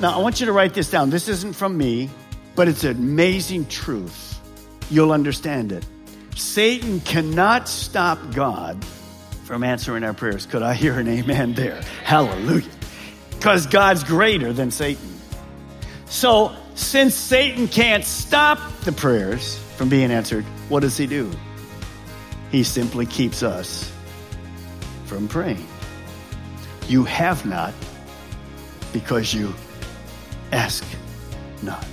Now, I want you to write this down. This isn't from me, but it's an amazing truth. You'll understand it. Satan cannot stop God from answering our prayers. Could I hear an amen there? Hallelujah. Because God's greater than Satan. So, since Satan can't stop the prayers from being answered, what does he do? He simply keeps us from praying. You have not because you ask not.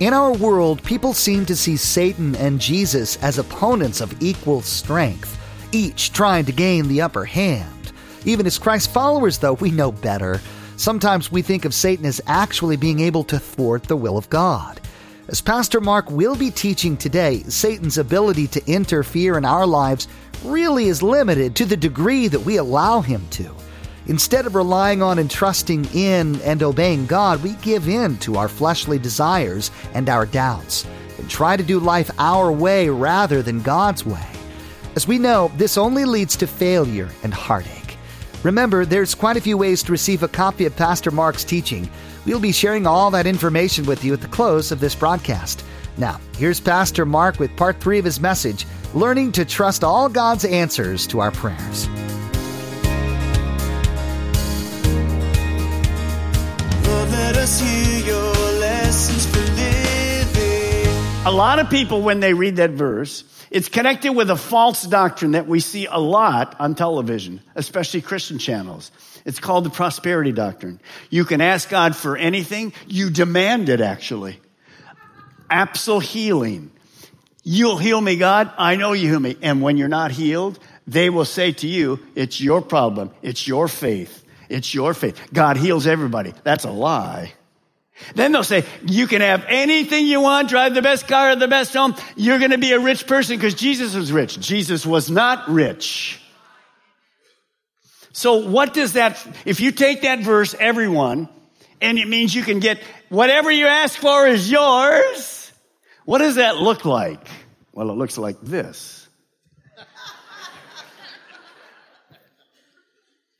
In our world, people seem to see Satan and Jesus as opponents of equal strength, each trying to gain the upper hand. Even as Christ followers, though, we know better. Sometimes we think of Satan as actually being able to thwart the will of God. As Pastor Mark will be teaching today, Satan's ability to interfere in our lives really is limited to the degree that we allow him to. Instead of relying on and trusting in and obeying God, we give in to our fleshly desires and our doubts and try to do life our way rather than God's way. As we know, this only leads to failure and heartache. Remember, there's quite a few ways to receive a copy of Pastor Mark's teaching. We'll be sharing all that information with you at the close of this broadcast. Now, here's Pastor Mark with part three of his message Learning to Trust All God's Answers to Our Prayers. A lot of people, when they read that verse, it's connected with a false doctrine that we see a lot on television, especially Christian channels. It's called the prosperity doctrine. You can ask God for anything. You demand it, actually. Absol healing. You'll heal me, God. I know you heal me. And when you're not healed, they will say to you, it's your problem. It's your faith. It's your faith. God heals everybody. That's a lie. Then they'll say, you can have anything you want, drive the best car, the best home. You're going to be a rich person because Jesus was rich. Jesus was not rich. So what does that, if you take that verse, everyone, and it means you can get whatever you ask for is yours, what does that look like? Well, it looks like this.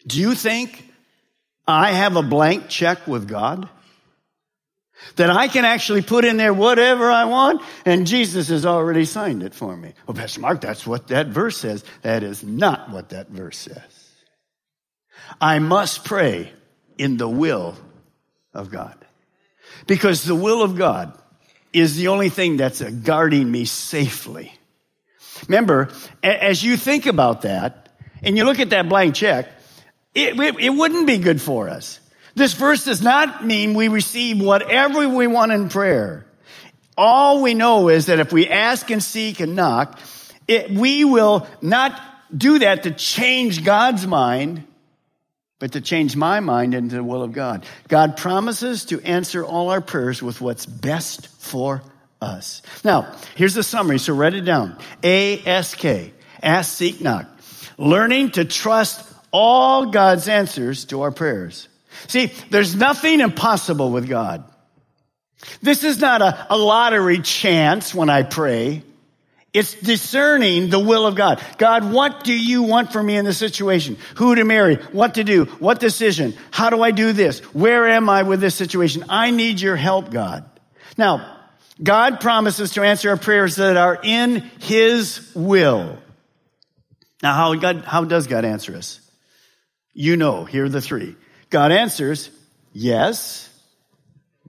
Do you think I have a blank check with God? That I can actually put in there whatever I want and Jesus has already signed it for me. Well, Pastor Mark, that's what that verse says. That is not what that verse says. I must pray in the will of God. Because the will of God is the only thing that's guarding me safely. Remember, as you think about that and you look at that blank check, it, it, it wouldn't be good for us. This verse does not mean we receive whatever we want in prayer. All we know is that if we ask and seek and knock, it, we will not do that to change God's mind, but to change my mind into the will of God. God promises to answer all our prayers with what's best for us. Now, here's the summary, so write it down. A-S-K, ask, seek, knock. Learning to trust all God's answers to our prayers. See, there's nothing impossible with God. This is not a, a, lottery chance when I pray. It's discerning the will of God. God, what do you want for me in this situation? Who to marry? What to do? What decision? How do I do this? Where am I with this situation? I need your help, God. Now, God promises to answer our prayers that are in His will. Now, how, God, how does God answer us? You know, here are the three. God answers yes,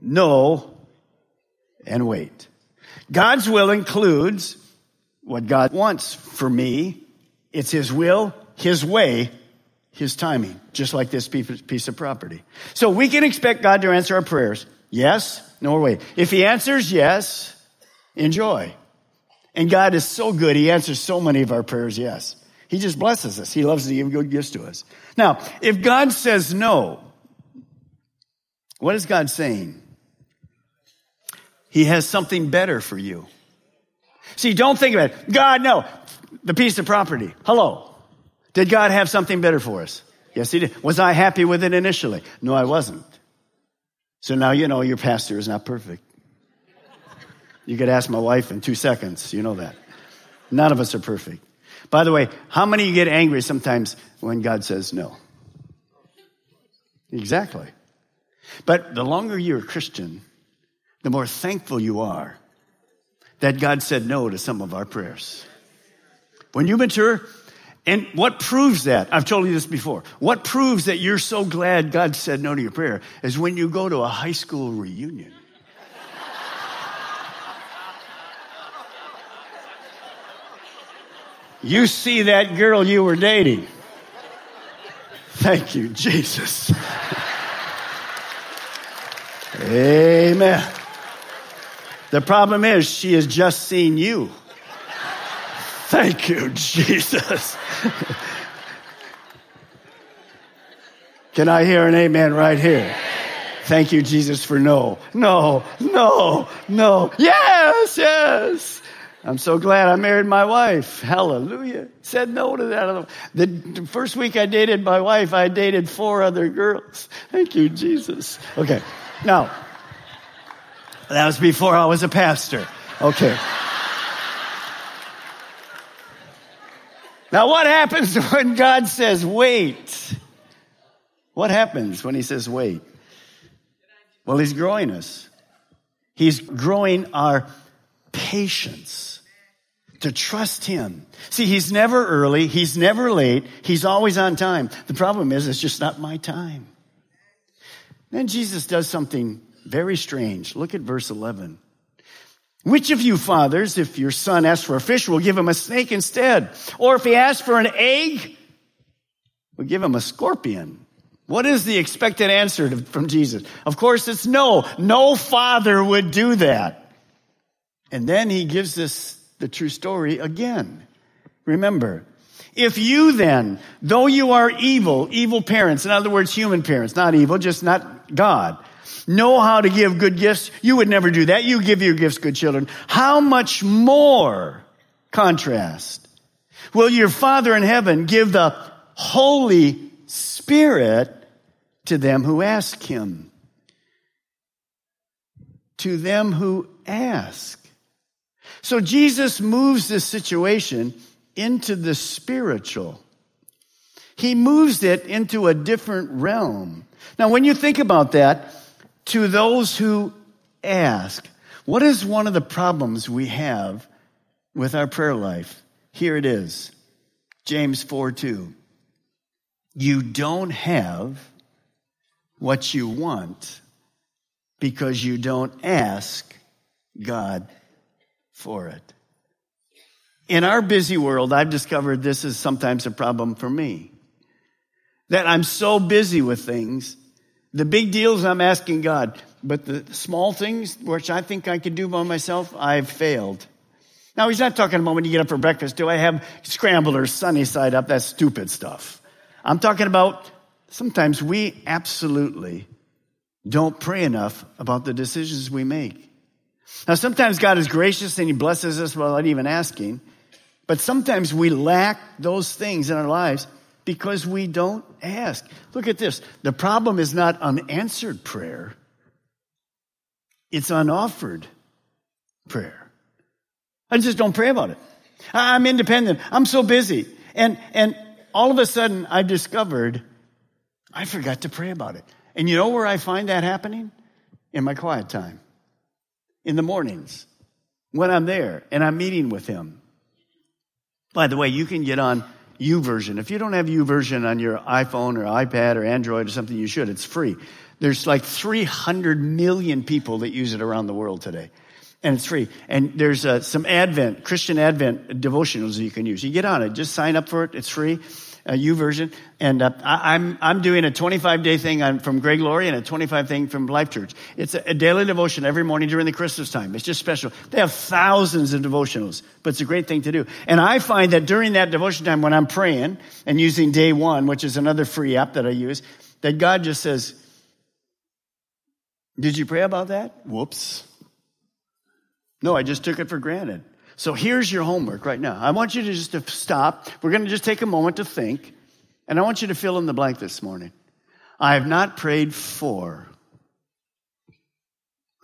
no, and wait. God's will includes what God wants for me. It's His will, His way, His timing, just like this piece of property. So we can expect God to answer our prayers. Yes, nor wait. If he answers yes, enjoy. And God is so good, he answers so many of our prayers yes. He just blesses us. He loves to give good gifts to us. Now, if God says no, what is God saying? He has something better for you. See, don't think about it. God, no. The piece of property. Hello. Did God have something better for us? Yes, he did. Was I happy with it initially? No, I wasn't. So now you know your pastor is not perfect. You could ask my wife in two seconds. You know that. None of us are perfect. By the way, how many of you get angry sometimes when God says no? Exactly. But the longer you're a Christian, the more thankful you are that God said no to some of our prayers. When you mature, and what proves that? I've told you this before. What proves that you're so glad God said no to your prayer is when you go to a high school reunion. You see that girl you were dating. Thank you, Jesus. Amen. The problem is she has just seen you. Thank you, Jesus. Can I hear an amen right here? Thank you, Jesus, for no, no, no, no. Yes, yes. I'm so glad I married my wife. Hallelujah. Said no to that. The first week I dated my wife, I dated four other girls. Thank you, Jesus. Okay. Now, that was before I was a pastor. Okay. Now, what happens when God says wait? What happens when He says wait? Well, He's growing us. He's growing our patience to trust Him. See, He's never early. He's never late. He's always on time. The problem is, it's just not my time. Then Jesus does something very strange. Look at verse 11. Which of you fathers, if your son asks for a fish, will give him a snake instead? Or if he asks for an egg, will give him a scorpion? What is the expected answer to, from Jesus? Of course, it's no. No father would do that. And then he gives us the true story again. Remember, if you then, though you are evil, evil parents, in other words, human parents, not evil, just not God, know how to give good gifts. You would never do that. You give your gifts, good children. How much more, contrast, will your Father in heaven give the Holy Spirit to them who ask Him? To them who ask. So Jesus moves this situation into the spiritual. He moves it into a different realm. Now, when you think about that, to those who ask. What is one of the problems we have with our prayer life? Here it is. James 4 2. You don't have what you want because you don't ask God for it. In our busy world, I've discovered this is sometimes a problem for me. That I'm so busy with things the big deals I'm asking God, but the small things, which I think I could do by myself, I've failed. Now, he's not talking about when you get up for breakfast, do I have scrambled or sunny side up? That's stupid stuff. I'm talking about sometimes we absolutely don't pray enough about the decisions we make. Now, sometimes God is gracious and he blesses us without even asking, but sometimes we lack those things in our lives because we don't ask. Look at this. The problem is not unanswered prayer. It's unoffered prayer. I just don't pray about it. I'm independent. I'm so busy. And, and all of a sudden I discovered I forgot to pray about it. And you know where I find that happening? In my quiet time. In the mornings. When I'm there and I'm meeting with him. By the way, you can get on YouVersion. If you don't have YouVersion on your iPhone or iPad or Android or something, you should. It's free. There's like 300 million people that use it around the world today. And it's free. And there's uh, some Advent, Christian Advent devotionals you can use. You get on it, just sign up for it. It's free. Uh, YouVersion, and uh, I, am I'm, I'm doing a 25 day thing on, from Greg Laurie and a 25 thing from Life Church. It's a, a, daily devotion every morning during the Christmas time. It's just special. They have thousands of devotionals, but it's a great thing to do. And I find that during that devotion time, when I'm praying and using Day One, which is another free app that I use, that God just says, "Did you pray about that?" Whoops. No, I just took it for granted. So here's your homework right now. I want you to just to stop. We're going to just take a moment to think, and I want you to fill in the blank this morning. I have not prayed for.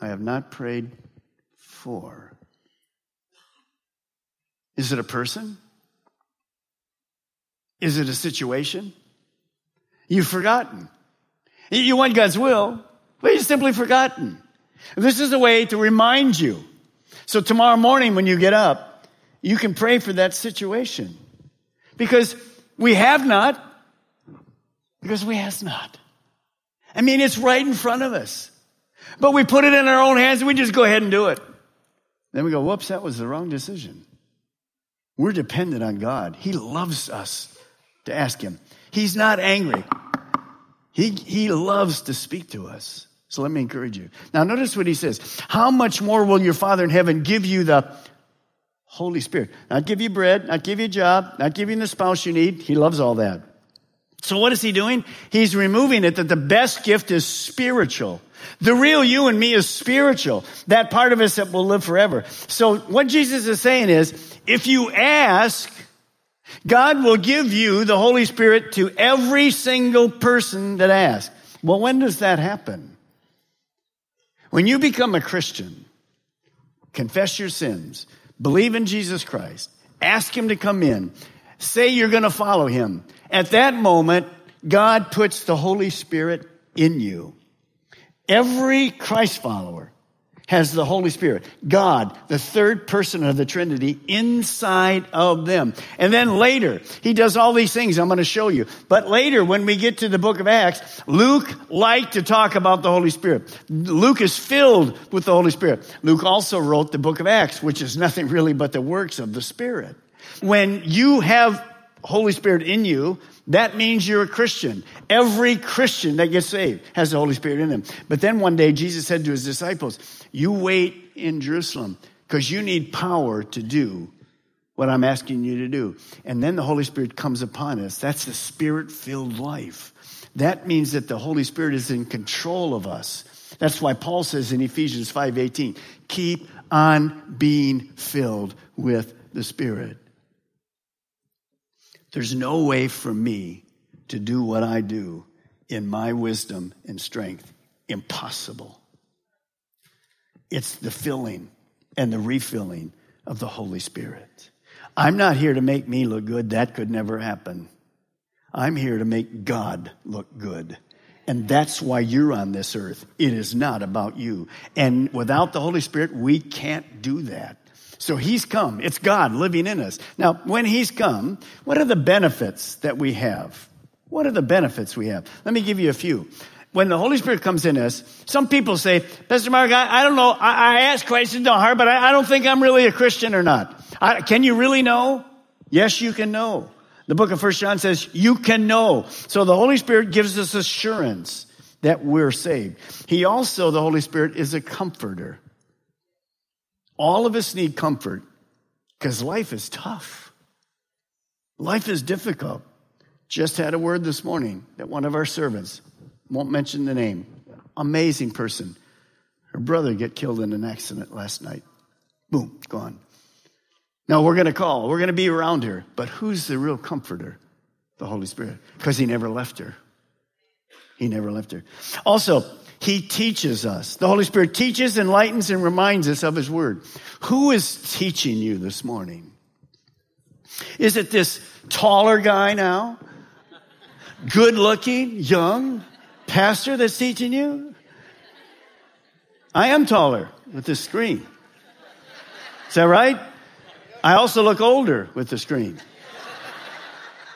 I have not prayed for. Is it a person? Is it a situation? You've forgotten. You want God's will, but you've simply forgotten. This is a way to remind you so tomorrow morning when you get up, you can pray for that situation. Because we have not, because we has not. I mean, it's right in front of us. But we put it in our own hands and we just go ahead and do it. Then we go, whoops, that was the wrong decision. We're dependent on God. He loves us to ask Him. He's not angry. He, he loves to speak to us. So let me encourage you. Now notice what he says. How much more will your Father in heaven give you the Holy Spirit? Not give you bread, not give you a job, not give you the spouse you need. He loves all that. So what is he doing? He's removing it that the best gift is spiritual. The real you and me is spiritual. That part of us that will live forever. So what Jesus is saying is, if you ask, God will give you the Holy Spirit to every single person that asks. Well, when does that happen? When you become a Christian, confess your sins, believe in Jesus Christ, ask Him to come in, say you're going to follow Him. At that moment, God puts the Holy Spirit in you. Every Christ follower has the Holy Spirit, God, the third person of the Trinity, inside of them. And then later, he does all these things I'm going to show you. But later, when we get to the book of Acts, Luke liked to talk about the Holy Spirit. Luke is filled with the Holy Spirit. Luke also wrote the book of Acts, which is nothing really but the works of the Spirit. When you have Holy Spirit in you, that means you're a Christian. Every Christian that gets saved has the Holy Spirit in them. But then one day Jesus said to his disciples, You wait in Jerusalem because you need power to do what I'm asking you to do. And then the Holy Spirit comes upon us. That's the spirit filled life. That means that the Holy Spirit is in control of us. That's why Paul says in Ephesians 5:18, keep on being filled with the Spirit. There's no way for me to do what I do in my wisdom and strength. Impossible. It's the filling and the refilling of the Holy Spirit. I'm not here to make me look good. That could never happen. I'm here to make God look good. And that's why you're on this earth. It is not about you. And without the Holy Spirit, we can't do that. So he's come. It's God living in us. Now, when he's come, what are the benefits that we have? What are the benefits we have? Let me give you a few. When the Holy Spirit comes in us, some people say, Pastor Mark, I, I don't know. I, I ask Christ into my heart, but I, I, don't think I'm really a Christian or not. can you really know? Yes, you can know. The book of First John says you can know. So the Holy Spirit gives us assurance that we're saved. He also, the Holy Spirit, is a comforter. All of us need comfort because life is tough. Life is difficult. Just had a word this morning that one of our servants, won't mention the name, amazing person. Her brother get killed in an accident last night. Boom, gone. Now we're going to call. We're going to be around her. But who's the real comforter? The Holy Spirit. Because he never left her. He never left her. Also, he teaches us. The Holy Spirit teaches, enlightens, and reminds us of His Word. Who is teaching you this morning? Is it this taller guy now? Good looking, young pastor that's teaching you? I am taller with the screen. Is that right? I also look older with the screen.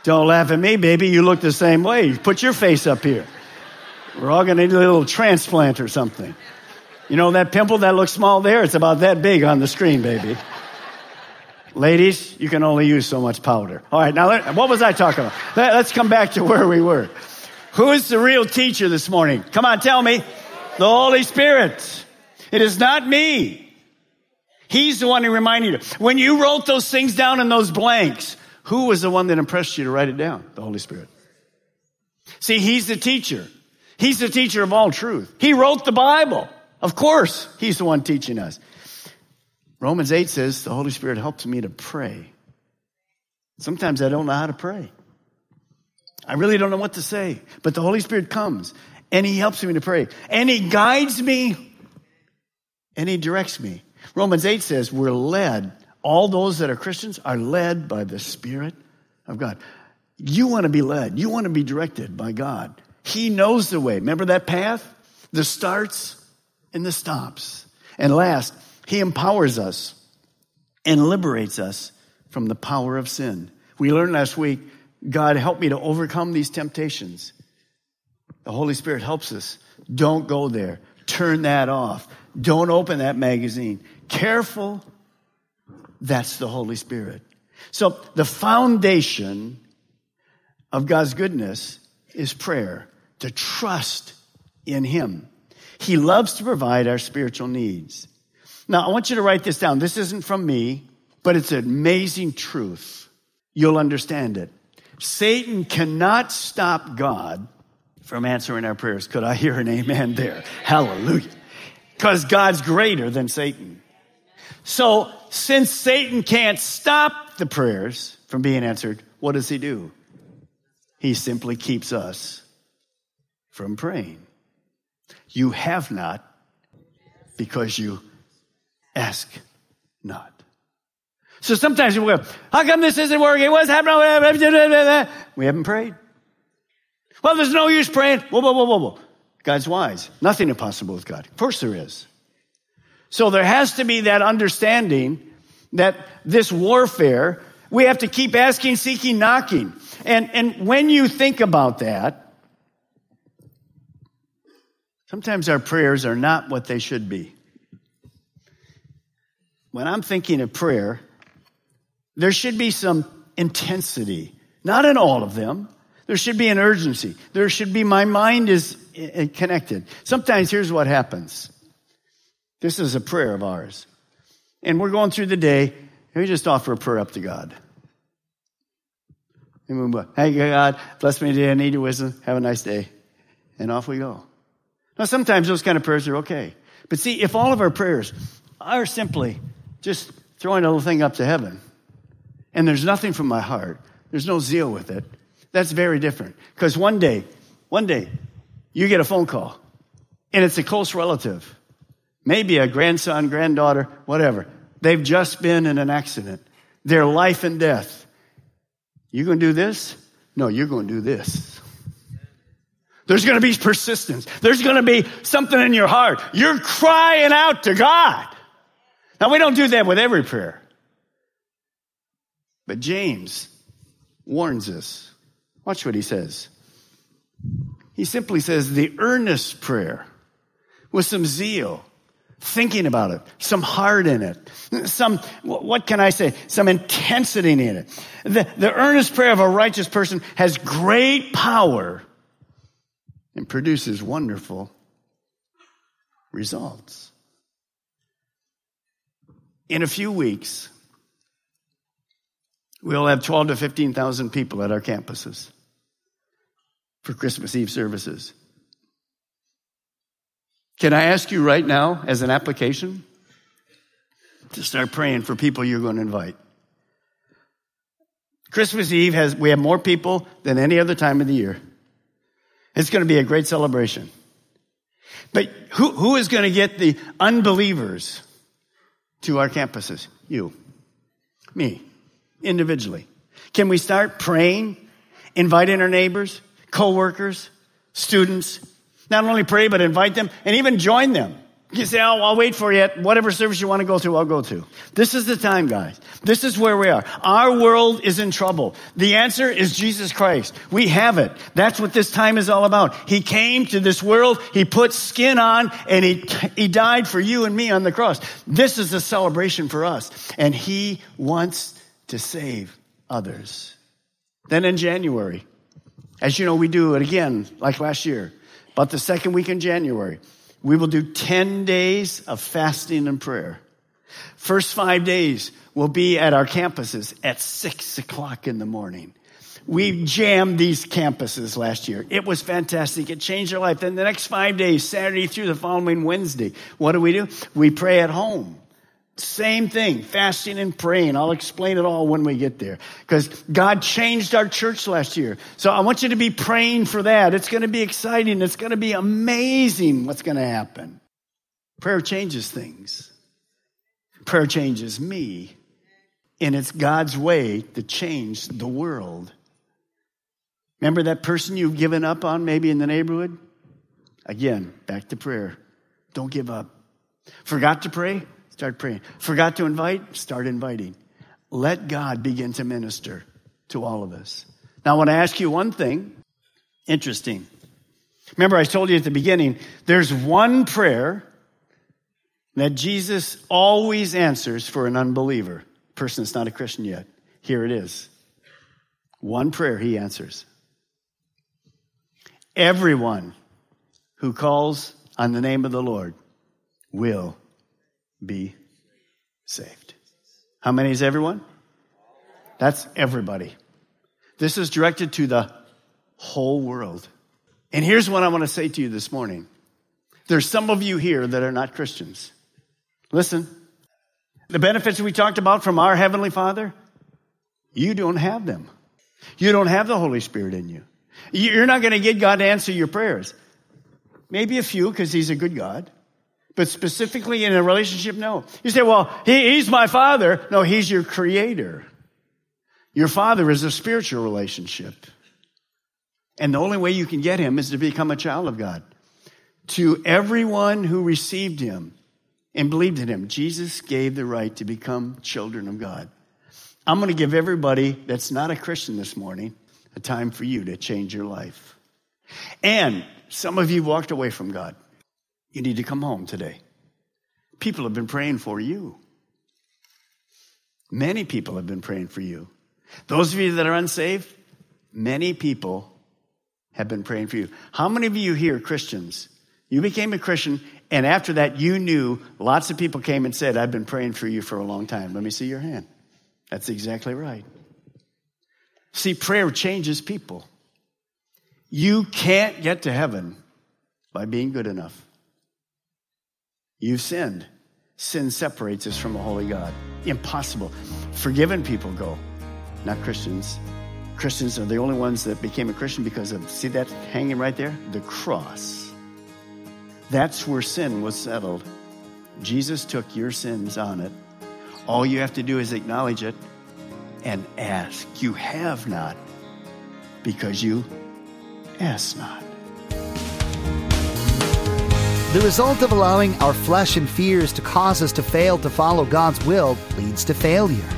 Don't laugh at me, baby. You look the same way. Put your face up here. We're all going to need a little transplant or something. You know that pimple that looks small there? It's about that big on the screen, baby. Ladies, you can only use so much powder. All right, now what was I talking about? Let, let's come back to where we were. Who is the real teacher this morning? Come on, tell me. The Holy Spirit. It is not me. He's the one who reminded you. When you wrote those things down in those blanks, who was the one that impressed you to write it down? The Holy Spirit. See, He's the teacher. He's the teacher of all truth. He wrote the Bible. Of course, He's the one teaching us. Romans 8 says, the Holy Spirit helps me to pray. Sometimes I don't know how to pray. I really don't know what to say, but the Holy Spirit comes and He helps me to pray and He guides me and He directs me. Romans 8 says we're led, all those that are Christians are led by the Spirit of God. You want to be led, you want to be directed by God. He knows the way. Remember that path? The starts and the stops. And last, He empowers us and liberates us from the power of sin. We learned last week, God help me to overcome these temptations. The Holy Spirit helps us. Don't go there. Turn that off. Don't open that magazine. Careful. That's the Holy Spirit. So the foundation of God's goodness is prayer, to trust in Him. He loves to provide our spiritual needs. Now, I want you to write this down. This isn't from me, but it's an amazing truth. You'll understand it. Satan cannot stop God from answering our prayers. Could I hear an amen there? Hallelujah. Because God's greater than Satan. So, since Satan can't stop the prayers from being answered, what does he do? He simply keeps us from praying. You have not because you ask not. So sometimes we go, how come this isn't working? What's happening? We haven't prayed. Well, there's no use praying. Whoa, whoa, whoa, whoa, whoa. God's wise. Nothing impossible with God. Of course there is. So there has to be that understanding that this warfare, we have to keep asking, seeking, knocking. And, and when you think about that, sometimes our prayers are not what they should be. When I'm thinking of prayer, there should be some intensity, not in all of them. There should be an urgency. There should be, my mind is eh, eh, connected. Sometimes here's what happens. This is a prayer of ours. And we're going through the day, and we just offer a prayer up to God. Hey, God, bless me today. I need your wisdom. Have a nice day. And off we go. Now, sometimes those kind of prayers are okay. But see, if all of our prayers are simply just throwing a little thing up to heaven, and there's nothing from my heart, there's no zeal with it, that's very different. Because one day, one day, you get a phone call, and it's a close relative, maybe a grandson, granddaughter, whatever. They've just been in an accident. Their life and death. You gonna do this? No, you're gonna do this. There's gonna be persistence. There's gonna be something in your heart. You're crying out to God. Now we don't do that with every prayer. But James warns us. Watch what he says. He simply says the earnest prayer with some zeal, thinking about it, some heart in it, some, what can I say? Some intensity in it. The, the earnest prayer of a righteous person has great power and produces wonderful results. In a few weeks, we'll have 12 to 15,000 people at our campuses for Christmas Eve services. Can I ask you right now, as an application, to start praying for people you're going to invite? Christmas Eve has, we have more people than any other time of the year. It's going to be a great celebration. But who, who is going to get the unbelievers to our campuses? You. Me. Individually. Can we start praying, inviting our neighbors, co-workers, students, not only pray, but invite them and even join them. You say, oh, I'll wait for you at whatever service you want to go to, I'll go to. This is the time, guys. This is where we are. Our world is in trouble. The answer is Jesus Christ. We have it. That's what this time is all about. He came to this world, He put skin on, and He, he died for you and me on the cross. This is a celebration for us. And He wants to save others. Then in January, as you know, we do it again, like last year, about the second week in January. We will do 10 days of fasting and prayer. First five days will be at our campuses at six o'clock in the morning. We jammed these campuses last year. It was fantastic. It changed our life. Then the next five days, Saturday through the following Wednesday, what do we do? We pray at home. Same thing, fasting and praying. I'll explain it all when we get there. Because God changed our church last year. So I want you to be praying for that. It's going to be exciting. It's going to be amazing what's going to happen. Prayer changes things. Prayer changes me. And it's God's way to change the world. Remember that person you've given up on maybe in the neighborhood? Again, back to prayer. Don't give up. Forgot to pray? Start praying. Forgot to invite? Start inviting. Let God begin to minister to all of us. Now, I want to ask you one thing. Interesting. Remember, I told you at the beginning, there's one prayer that Jesus always answers for an unbeliever, person that's not a Christian yet. Here it is. One prayer he answers. Everyone who calls on the name of the Lord will be saved. How many is everyone? That's everybody. This is directed to the whole world. And here's what I want to say to you this morning. There's some of you here that are not Christians. Listen, the benefits we talked about from our Heavenly Father, you don't have them. You don't have the Holy Spirit in you. You're not going to get God to answer your prayers. Maybe a few because He's a good God. But specifically in a relationship, no. You say, well, he, he's my father. No, he's your creator. Your father is a spiritual relationship. And the only way you can get him is to become a child of God. To everyone who received him and believed in him, Jesus gave the right to become children of God. I'm going to give everybody that's not a Christian this morning a time for you to change your life. And some of you walked away from God. You need to come home today. People have been praying for you. Many people have been praying for you. Those of you that are unsaved, many people have been praying for you. How many of you here, Christians, you became a Christian, and after that, you knew lots of people came and said, I've been praying for you for a long time. Let me see your hand. That's exactly right. See, prayer changes people. You can't get to heaven by being good enough. You've sinned. Sin separates us from a holy God. Impossible. Forgiven people go, not Christians. Christians are the only ones that became a Christian because of, see that hanging right there? The cross. That's where sin was settled. Jesus took your sins on it. All you have to do is acknowledge it and ask. You have not because you ask not. The result of allowing our flesh and fears to cause us to fail to follow God's will leads to failure.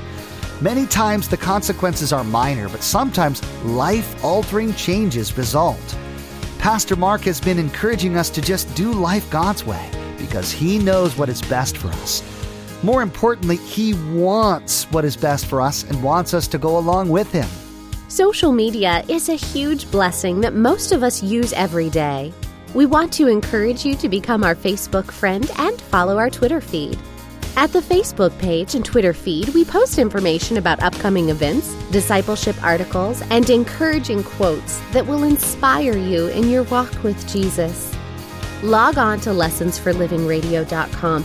Many times the consequences are minor, but sometimes life altering changes result. Pastor Mark has been encouraging us to just do life God's way because he knows what is best for us. More importantly, he wants what is best for us and wants us to go along with him. Social media is a huge blessing that most of us use every day. We want to encourage you to become our Facebook friend and follow our Twitter feed. At the Facebook page and Twitter feed, we post information about upcoming events, discipleship articles, and encouraging quotes that will inspire you in your walk with Jesus. Log on to lessonsforlivingradio.com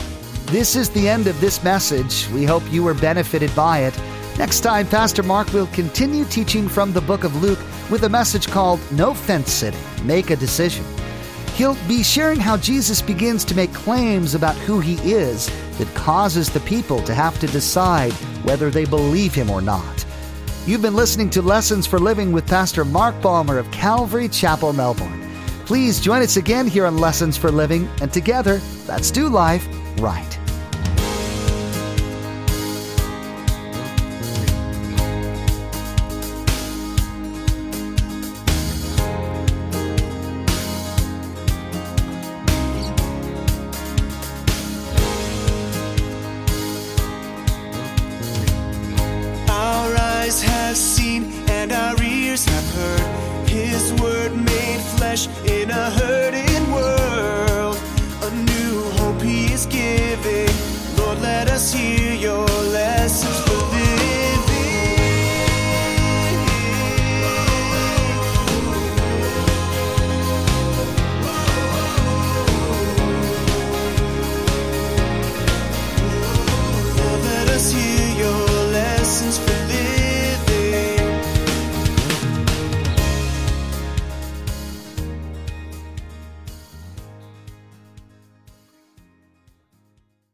This is the end of this message. We hope you were benefited by it. Next time, Pastor Mark will continue teaching from the book of Luke with a message called No Fence Sitting, Make a Decision. He'll be sharing how Jesus begins to make claims about who he is that causes the people to have to decide whether they believe him or not. You've been listening to Lessons for Living with Pastor Mark Balmer of Calvary Chapel, Melbourne. Please join us again here on Lessons for Living, and together, let's do life right. In a hurting